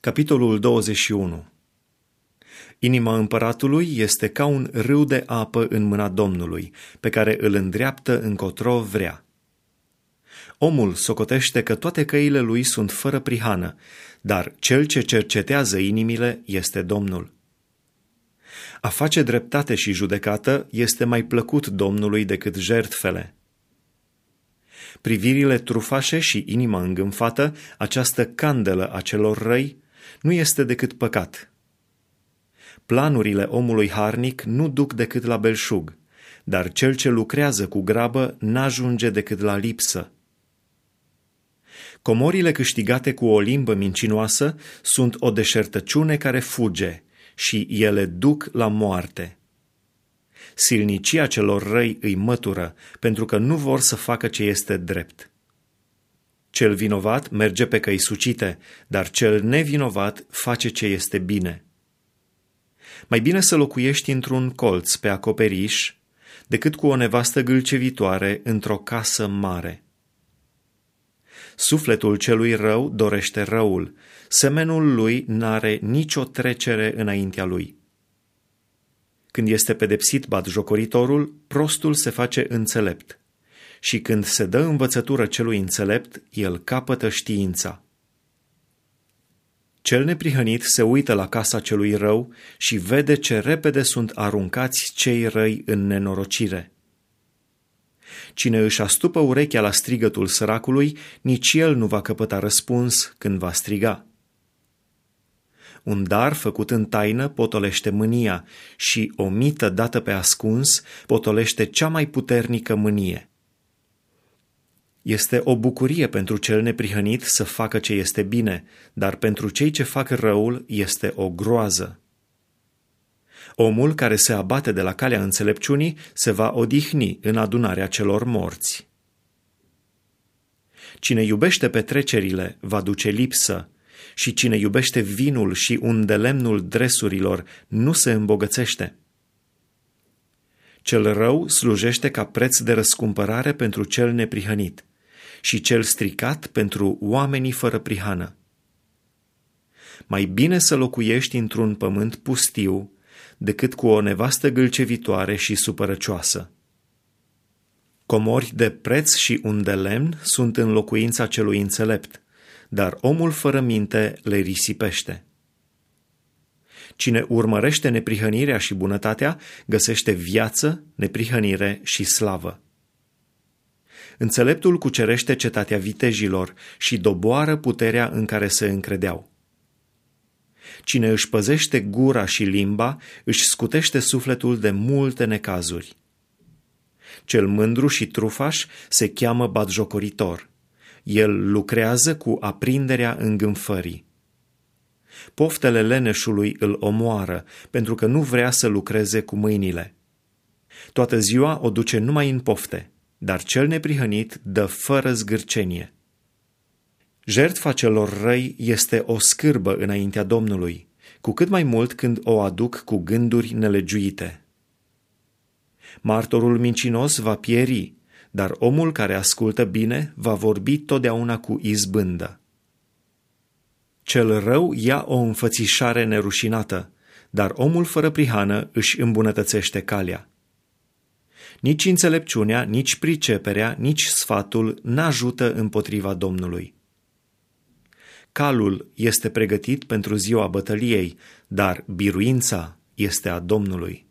Capitolul 21 Inima împăratului este ca un râu de apă în mâna Domnului, pe care îl îndreaptă încotro vrea. Omul socotește că toate căile lui sunt fără prihană, dar cel ce cercetează inimile este Domnul. A face dreptate și judecată este mai plăcut Domnului decât jertfele. Privirile trufașe și inima îngânfată, această candelă a celor răi, nu este decât păcat. Planurile omului harnic nu duc decât la belșug, dar cel ce lucrează cu grabă n-ajunge decât la lipsă. Comorile câștigate cu o limbă mincinoasă sunt o deșertăciune care fuge și ele duc la moarte. Silnicia celor răi îi mătură, pentru că nu vor să facă ce este drept. Cel vinovat merge pe căi sucite, dar cel nevinovat face ce este bine. Mai bine să locuiești într-un colț pe acoperiș decât cu o nevastă gâlcevitoare într-o casă mare. Sufletul celui rău dorește răul, semenul lui n-are nicio trecere înaintea lui. Când este pedepsit batjocoritorul, prostul se face înțelept și când se dă învățătură celui înțelept, el capătă știința. Cel neprihănit se uită la casa celui rău și vede ce repede sunt aruncați cei răi în nenorocire. Cine își astupă urechea la strigătul săracului, nici el nu va căpăta răspuns când va striga. Un dar făcut în taină potolește mânia și o mită dată pe ascuns potolește cea mai puternică mânie. Este o bucurie pentru cel neprihănit să facă ce este bine, dar pentru cei ce fac răul este o groază. Omul care se abate de la calea înțelepciunii se va odihni în adunarea celor morți. Cine iubește petrecerile va duce lipsă, și cine iubește vinul și undelemnul dresurilor nu se îmbogățește. Cel rău slujește ca preț de răscumpărare pentru cel neprihănit și cel stricat pentru oamenii fără prihană. Mai bine să locuiești într-un pământ pustiu decât cu o nevastă gâlcevitoare și supărăcioasă. Comori de preț și un de lemn sunt în locuința celui înțelept, dar omul fără minte le risipește. Cine urmărește neprihănirea și bunătatea, găsește viață, neprihănire și slavă. Înțeleptul cucerește cetatea vitejilor și doboară puterea în care se încredeau. Cine își păzește gura și limba, își scutește sufletul de multe necazuri. Cel mândru și trufaș se cheamă batjocoritor. El lucrează cu aprinderea îngânfării. Poftele leneșului îl omoară, pentru că nu vrea să lucreze cu mâinile. Toată ziua o duce numai în pofte, dar cel neprihănit dă fără zgârcenie. Jertfa celor răi este o scârbă înaintea Domnului, cu cât mai mult când o aduc cu gânduri nelegiuite. Martorul mincinos va pieri, dar omul care ascultă bine va vorbi totdeauna cu izbândă. Cel rău ia o înfățișare nerușinată, dar omul fără prihană își îmbunătățește calea. Nici înțelepciunea, nici priceperea, nici sfatul n-ajută împotriva Domnului. Calul este pregătit pentru ziua bătăliei, dar biruința este a Domnului.